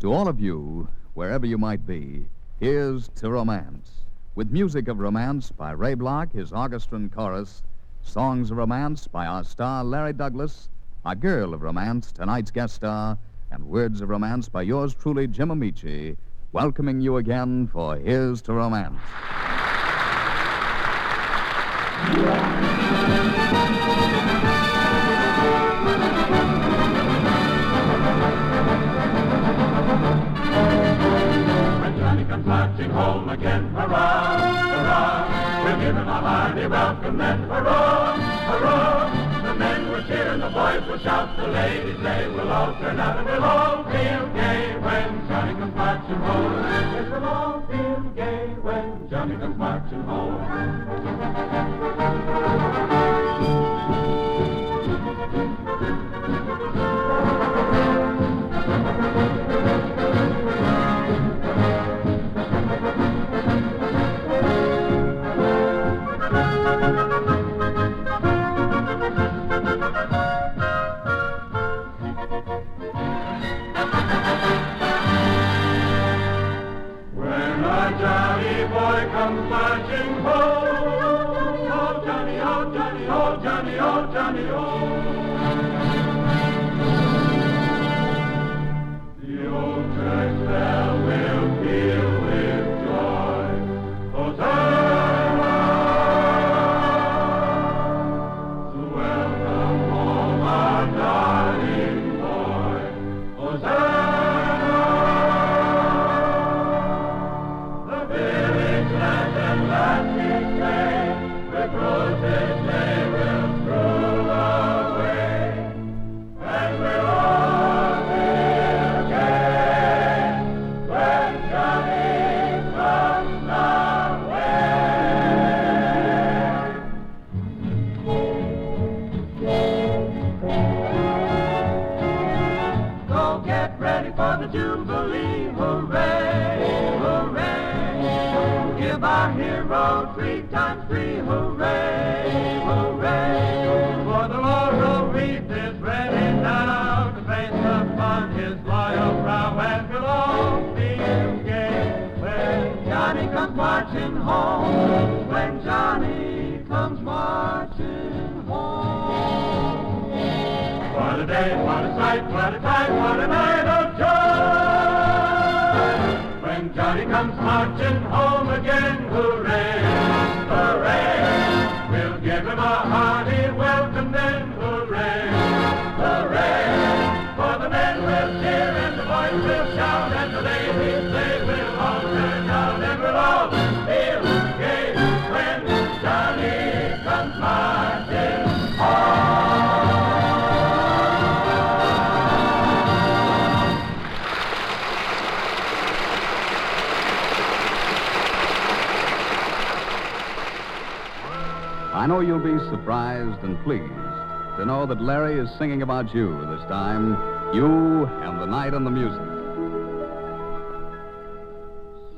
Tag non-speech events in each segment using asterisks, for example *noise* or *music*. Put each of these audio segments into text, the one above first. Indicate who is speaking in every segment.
Speaker 1: To all of you, wherever you might be, here's to romance. With music of romance by Ray Bloch, his orchestra and chorus, songs of romance by our star Larry Douglas, our girl of romance, tonight's guest star, and words of romance by yours truly, Jim Ameche, welcoming you again for Here's to Romance.
Speaker 2: Comes marching home again, hurrah, hurrah, we'll give him a hearty welcome then, hurrah, hurrah. The men will cheer and the boys will shout, the ladies say we'll all turn out and we'll all feel gay when Johnny comes marching home. Yes, we'll all feel gay when Johnny comes marching home.
Speaker 1: Know you'll be surprised and pleased to know that Larry is singing about you this time. You and the night and the music.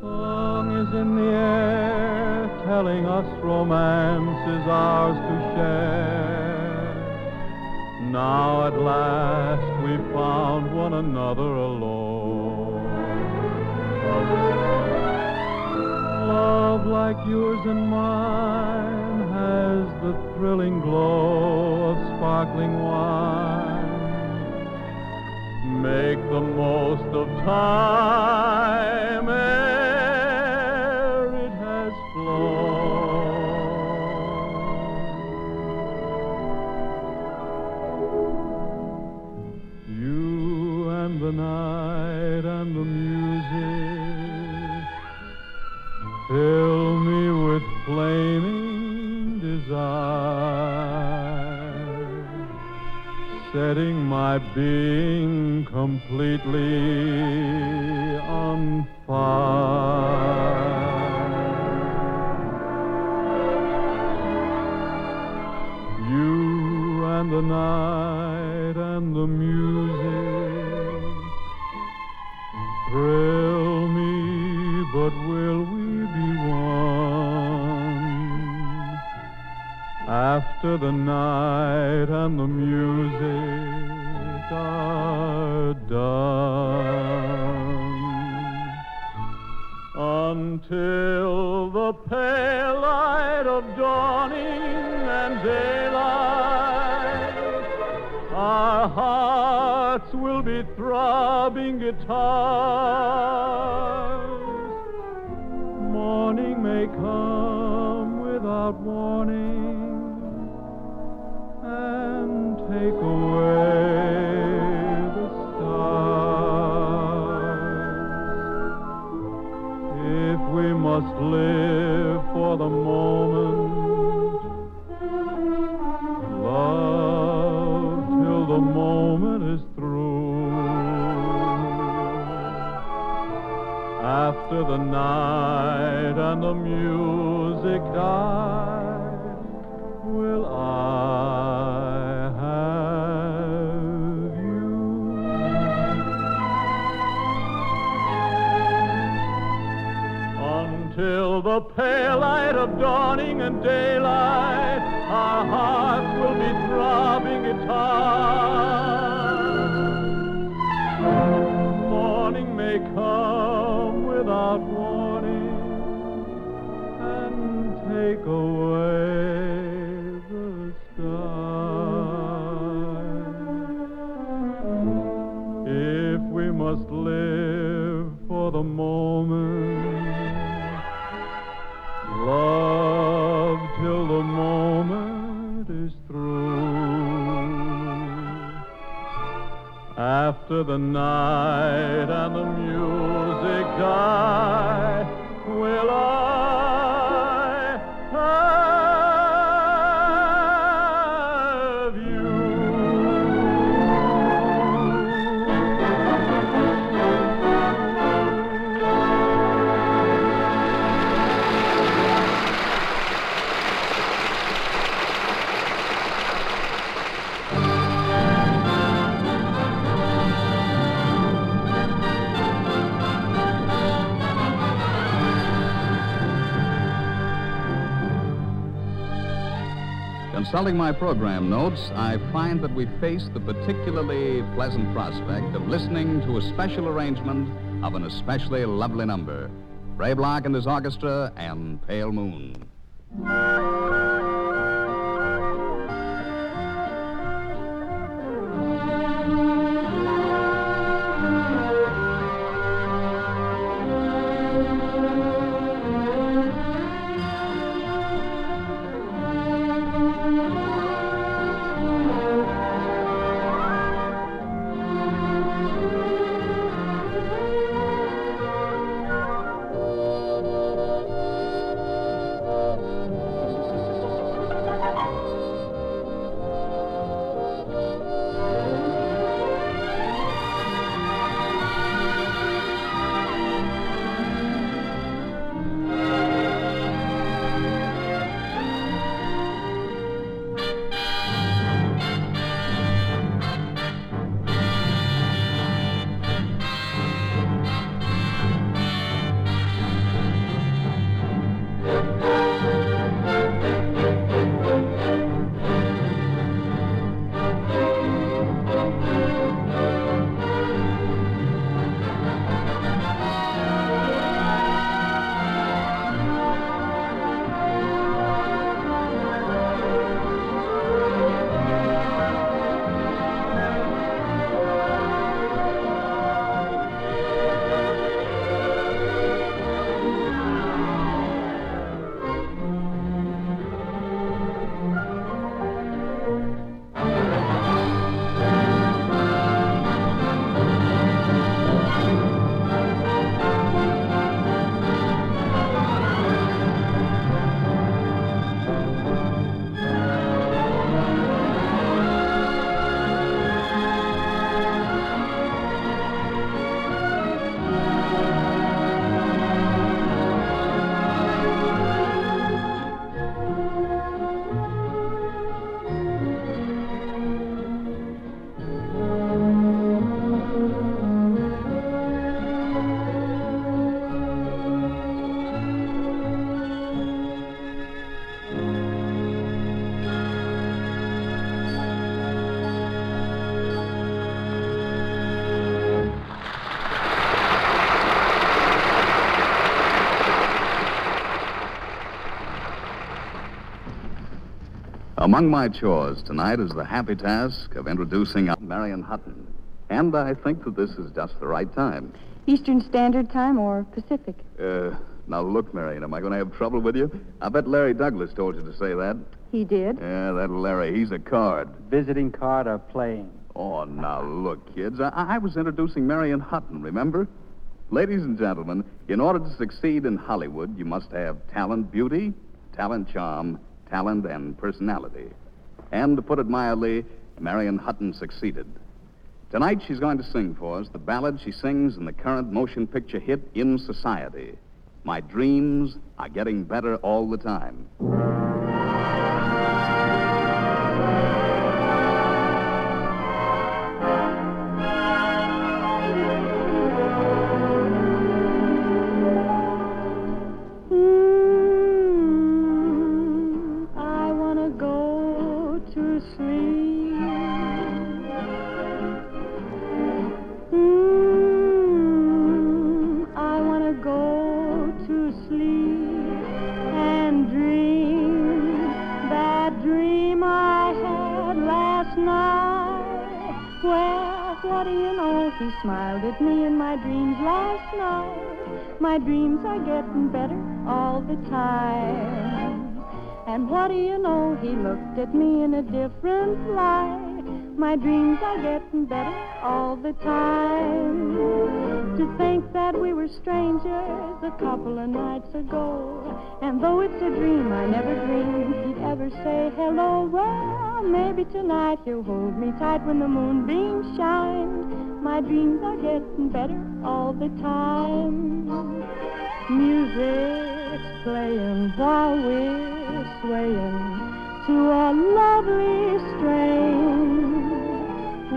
Speaker 3: Song is in the air, telling us romance is ours to share. Now at last we found one another alone. Love like yours and mine has the thrilling glow of sparkling wine. Make the most of time my being completely on fire. You and the night and the music thrill me, but will we be one? After the night and the music are done until the pale light of dawning and daylight our hearts will be throbbing guitars is through. After the night and the music die, will I have you? Until the pale light of dawning and daylight, our hearts will be throbbing guitars. After the night and the music die, will I
Speaker 1: Consulting my program notes, I find that we face the particularly pleasant prospect of listening to a special arrangement of an especially lovely number Ray Bloch and his orchestra and Pale Moon. Among my chores tonight is the happy task of introducing Marion Hutton. And I think that this is just the right time.
Speaker 4: Eastern Standard Time or Pacific?
Speaker 1: Uh, now look, Marion, am I going to have trouble with you? I bet Larry Douglas told you to say that.
Speaker 4: He did.
Speaker 1: Yeah, that Larry, he's a card.
Speaker 5: Visiting card or playing?
Speaker 1: Oh, now look, kids. I, I was introducing Marion Hutton, remember? Ladies and gentlemen, in order to succeed in Hollywood, you must have talent, beauty, talent, charm, talent, and personality. And to put it mildly, Marion Hutton succeeded. Tonight, she's going to sing for us the ballad she sings in the current motion picture hit In Society. My dreams are getting better all the time.
Speaker 4: What do you know? He smiled at me in my dreams last night. My dreams are getting better all the time. And what do you know? He looked at me in a different light. My dreams are getting better all the time. To think that we were strangers a couple of nights ago. And though it's a dream, I never dreamed he'd ever say hello. Well, maybe tonight you'll hold me tight when the moonbeams shine. My dreams are getting better all the time. Music's playing while we're swaying to a lovely strain.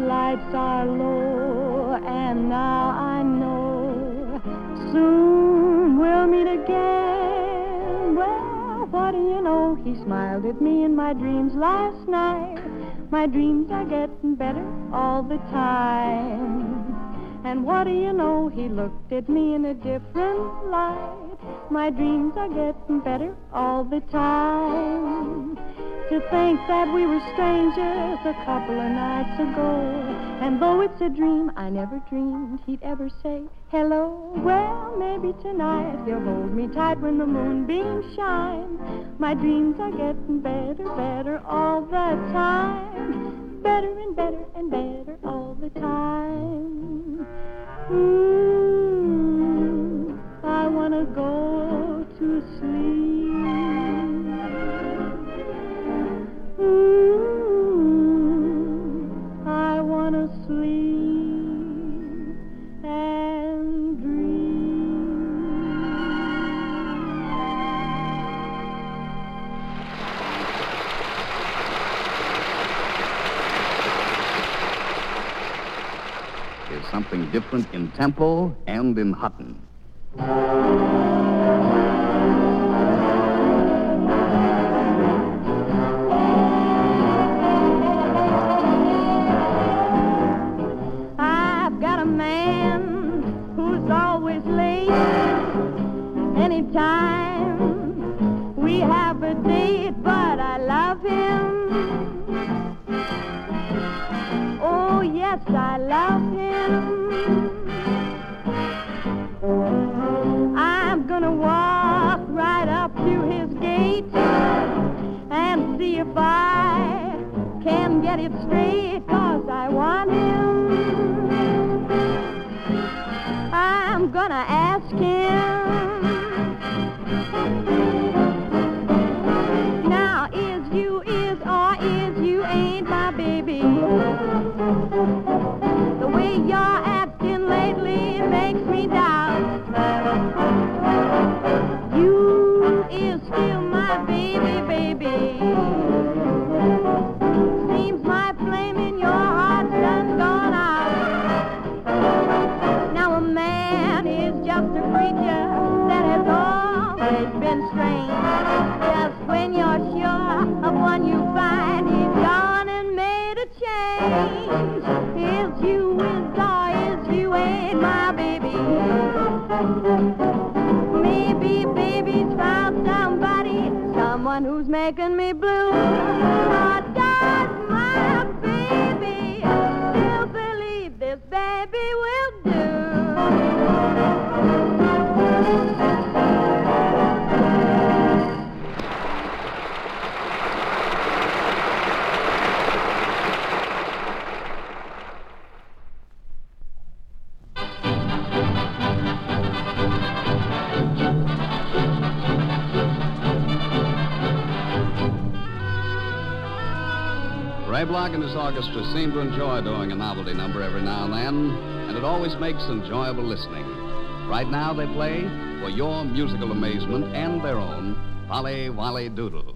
Speaker 4: Lights are low, and now I know soon we'll meet again. Know? He smiled at me in my dreams last night. My dreams are getting better all the time. And what do you know? He looked at me in a different light. My dreams are getting better all the time. To think that we were strangers a couple of nights ago. And though it's a dream, I never dreamed he'd ever say hello. Well, maybe tonight he'll hold me tight when the moonbeams shine. My dreams are getting better, better all the time. Better and better and better all the time. Mm, I want to go to sleep.
Speaker 1: Something different in tempo and in Hutton.
Speaker 3: Orchestra seem to enjoy doing a novelty number every now and then, and it always makes enjoyable listening. Right now they play, for your musical amazement and their own, Polly Wolly Doodle.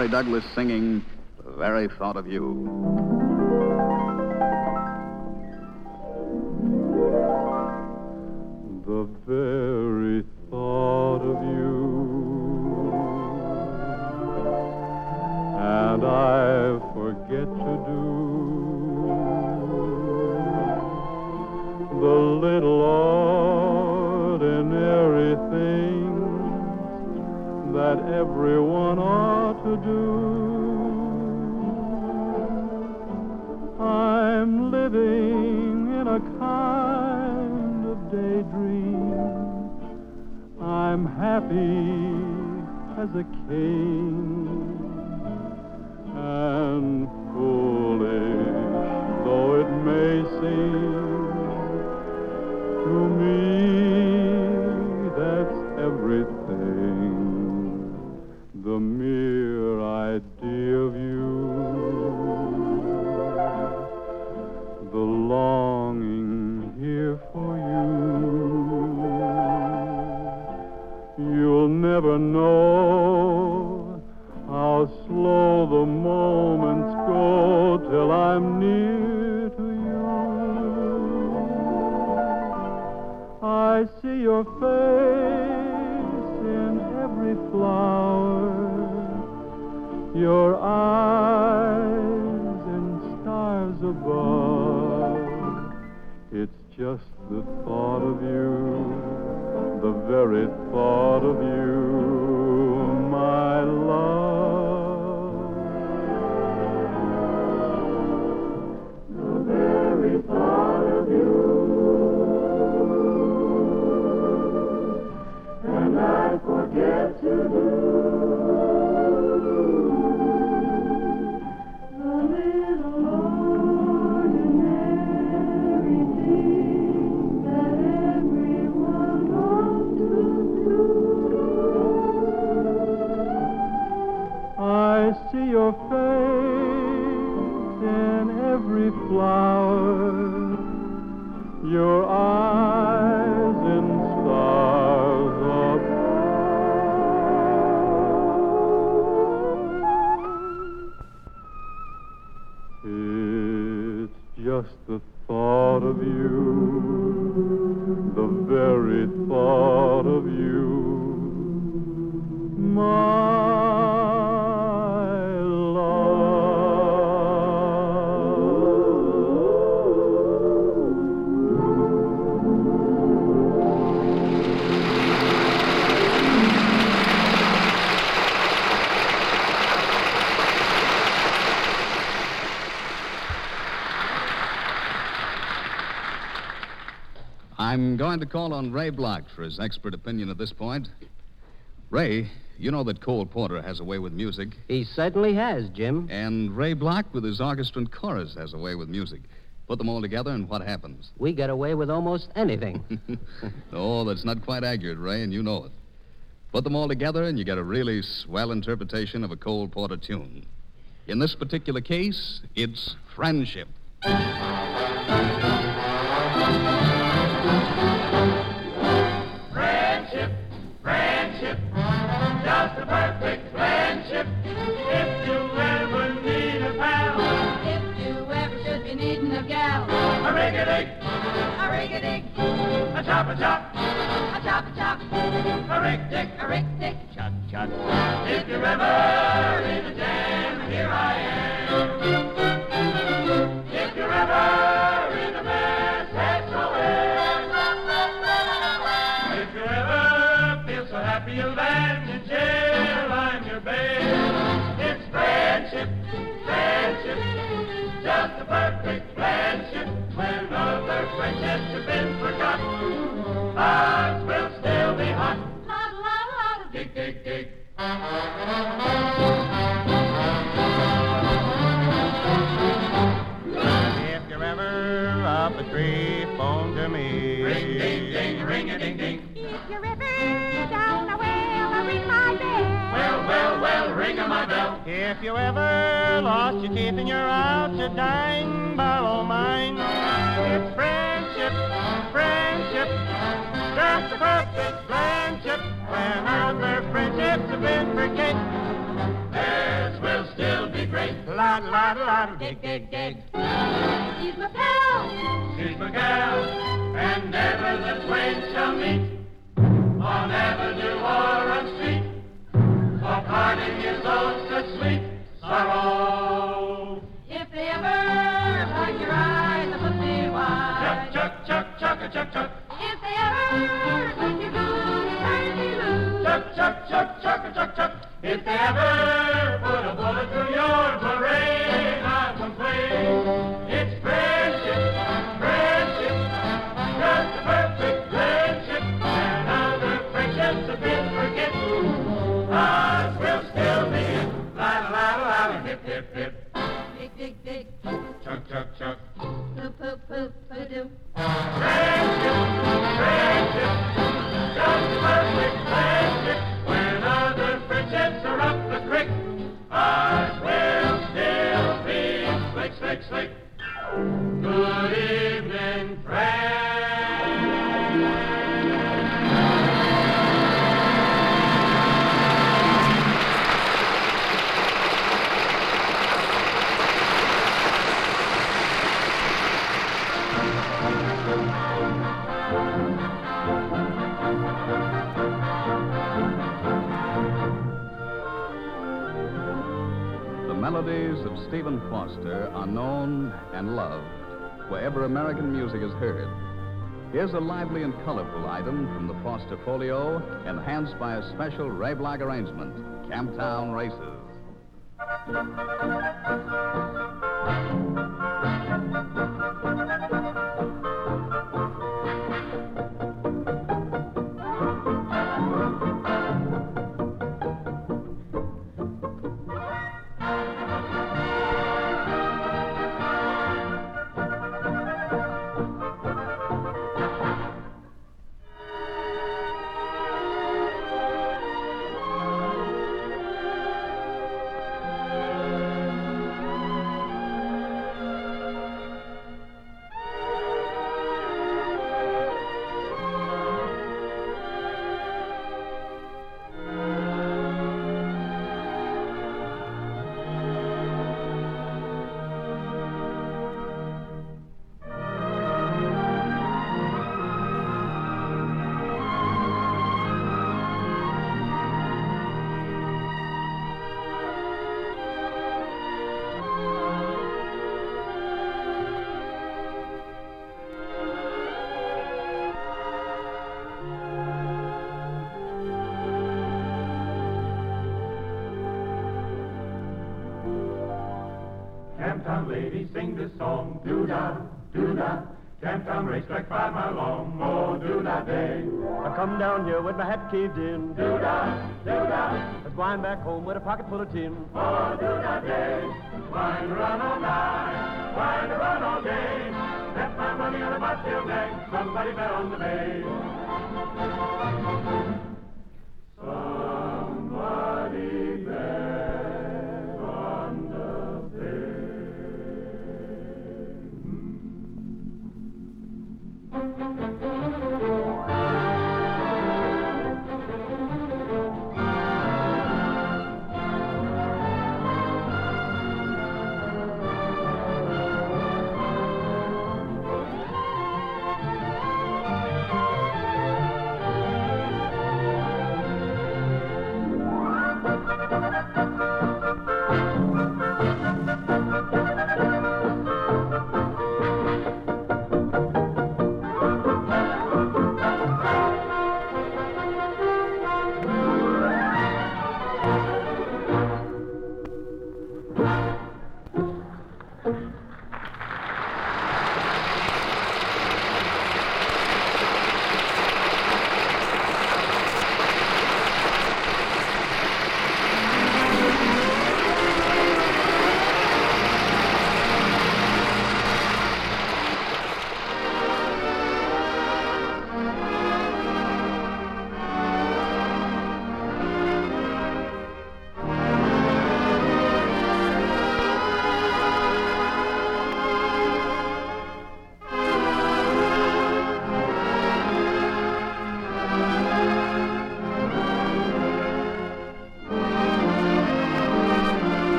Speaker 3: Larry Douglas singing The Very Thought of You.
Speaker 6: As a king.
Speaker 3: and foolish though it may seem to me, that's everything. The mere never know how slow the moments go till I'm near to you. I see your face in every flower, your eyes in stars above. It's just the thought of you, the very thought of you, my love. Very thought of you, my
Speaker 1: I'm going to call on Ray Bloch for his expert opinion at this point. Ray, you know that Cole Porter has a way with music,
Speaker 7: He certainly has, Jim.
Speaker 1: and Ray Bloch, with his orchestra and chorus, has a way with music. Put them all together, and what happens?
Speaker 7: We get away with almost anything. *laughs*
Speaker 1: oh, that's not quite accurate, Ray, and you know it. Put them all together, and you get a really swell interpretation of a Cole Porter tune. In this particular case, it's friendship.
Speaker 8: Friendship,
Speaker 4: gal,
Speaker 8: a rig-a-dig,
Speaker 4: a rig-a-dig,
Speaker 8: a chop-a-chop,
Speaker 4: a chop-a-chop,
Speaker 8: a rig-dick,
Speaker 4: a rig-dick.
Speaker 8: chut-chut. If you're ever in a jam, here I am. If you're ever in a mess, SOS. If you ever feel so happy you'll other friendships have been forgotten, ours will still be hot.
Speaker 4: La la la la.
Speaker 8: Dig, dig, dig.
Speaker 3: If you're ever up a tree, phone to me.
Speaker 8: Ring, ding, ding, ring a ding, ding.
Speaker 4: If you're ever down a well, I ring my bell.
Speaker 8: Well, well, well, ring a my bell.
Speaker 3: If you ever lost your teeth and you're out to dine, borrow mine. It's just a perfect friendship. When other friendships have been forget,
Speaker 8: Theirs will still be great.
Speaker 3: la la la, dig dig dig.
Speaker 4: He's my pal.
Speaker 8: She's my gal, and ever the twain shall meet on avenue or on street. For parting is oh so sweet sorrow.
Speaker 4: If they ever blind your eyes and put me wide.
Speaker 8: Chuck, chuck, chuck, chuck, chuck, chuck. Chuck, chuck, chuck, chuck, chuck, chuck. If they ever put a bullet through
Speaker 1: melodies of Stephen Foster are known and loved wherever American music is heard. Here's a lively and colorful item from the Foster Folio, enhanced by a special Ray Bloch arrangement Camptown Races.
Speaker 9: This song, doo-da, doo-da. Camptown racetrack five mile long, oh, do da day.
Speaker 10: I come down here with my hat caved in.
Speaker 9: Do da, doo-da,
Speaker 10: I was going back home with a pocket full of tin.
Speaker 9: oh, doo-da day. Wine run all night, wine run all day. Left my money on a bobtail bag, somebody bet on the bay.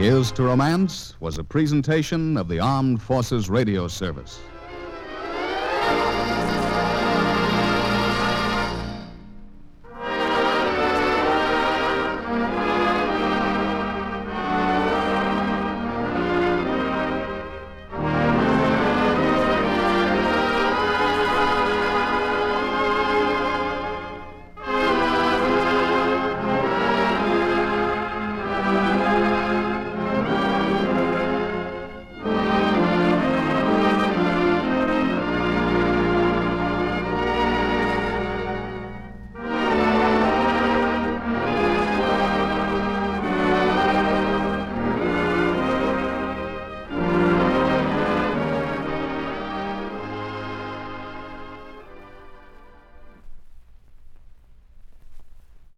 Speaker 11: Here's to Romance was a presentation of the Armed Forces Radio Service.